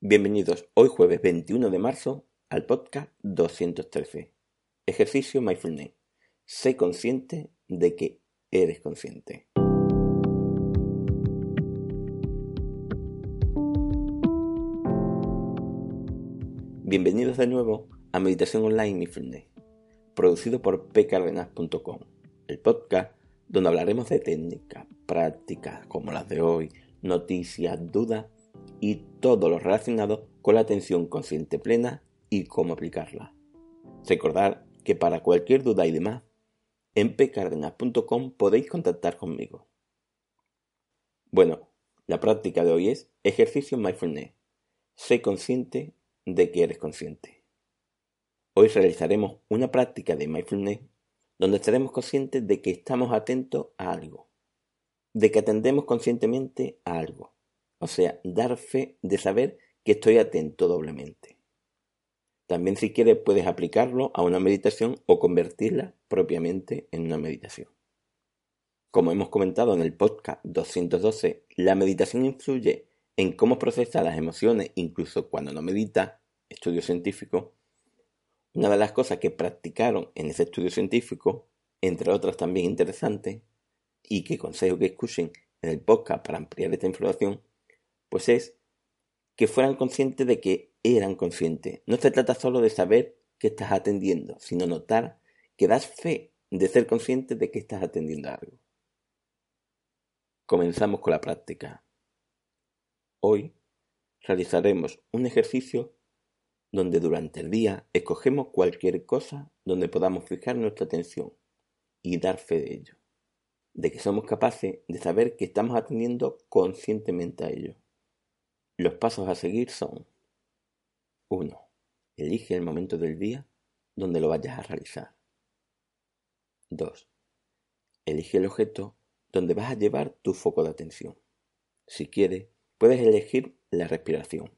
Bienvenidos hoy jueves 21 de marzo al podcast 213. Ejercicio Mindfulness. Sé consciente de que eres consciente. Bienvenidos de nuevo a Meditación Online Mindfulness, producido por pcardenas.com, el podcast donde hablaremos de técnicas, prácticas como las de hoy, noticias, dudas y todo lo relacionado con la atención consciente plena y cómo aplicarla. Recordar que para cualquier duda y demás, en pcardenas.com podéis contactar conmigo. Bueno, la práctica de hoy es ejercicio mindfulness. Sé consciente de que eres consciente. Hoy realizaremos una práctica de mindfulness donde estaremos conscientes de que estamos atentos a algo, de que atendemos conscientemente a algo o sea, dar fe de saber que estoy atento doblemente. También si quieres puedes aplicarlo a una meditación o convertirla propiamente en una meditación. Como hemos comentado en el podcast 212, la meditación influye en cómo procesa las emociones incluso cuando no medita, estudio científico. Una de las cosas que practicaron en ese estudio científico, entre otras también interesantes, y que consejo que escuchen en el podcast para ampliar esta información, pues es que fueran conscientes de que eran conscientes. No se trata solo de saber que estás atendiendo, sino notar que das fe de ser consciente de que estás atendiendo algo. Comenzamos con la práctica. Hoy realizaremos un ejercicio donde durante el día escogemos cualquier cosa donde podamos fijar nuestra atención y dar fe de ello, de que somos capaces de saber que estamos atendiendo conscientemente a ello. Los pasos a seguir son 1. Elige el momento del día donde lo vayas a realizar. 2. Elige el objeto donde vas a llevar tu foco de atención. Si quieres, puedes elegir la respiración,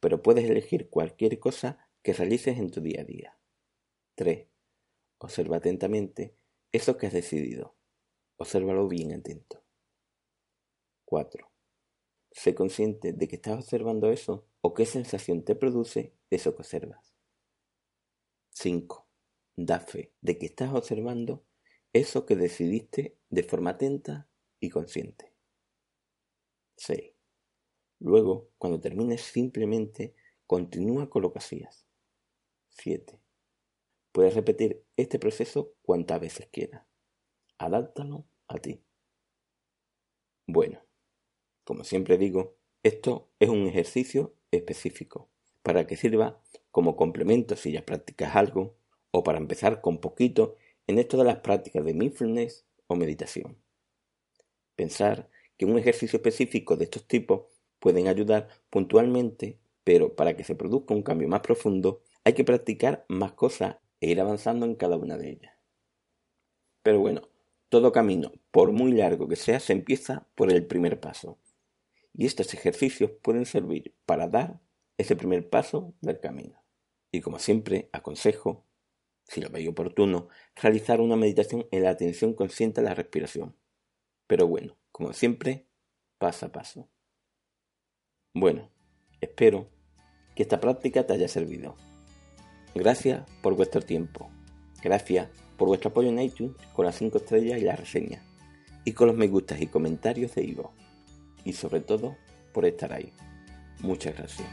pero puedes elegir cualquier cosa que realices en tu día a día. 3. Observa atentamente eso que has decidido. Obsérvalo bien atento. 4. Sé consciente de que estás observando eso o qué sensación te produce eso que observas. 5. Da fe de que estás observando eso que decidiste de forma atenta y consciente. 6. Luego, cuando termines, simplemente continúa con lo que hacías. 7. Puedes repetir este proceso cuantas veces quieras. Adáptalo a ti. Bueno, como siempre digo, esto es un ejercicio específico para que sirva como complemento si ya practicas algo o para empezar con poquito en esto de las prácticas de mindfulness o meditación. Pensar que un ejercicio específico de estos tipos pueden ayudar puntualmente, pero para que se produzca un cambio más profundo hay que practicar más cosas e ir avanzando en cada una de ellas. Pero bueno, todo camino, por muy largo que sea, se empieza por el primer paso y estos ejercicios pueden servir para dar ese primer paso del camino. Y como siempre, aconsejo, si lo veis oportuno, realizar una meditación en la atención consciente a la respiración. Pero bueno, como siempre, paso a paso. Bueno, espero que esta práctica te haya servido. Gracias por vuestro tiempo. Gracias por vuestro apoyo en iTunes con las 5 estrellas y las reseñas. Y con los me gustas y comentarios de Ivo y sobre todo por estar ahí. Muchas gracias.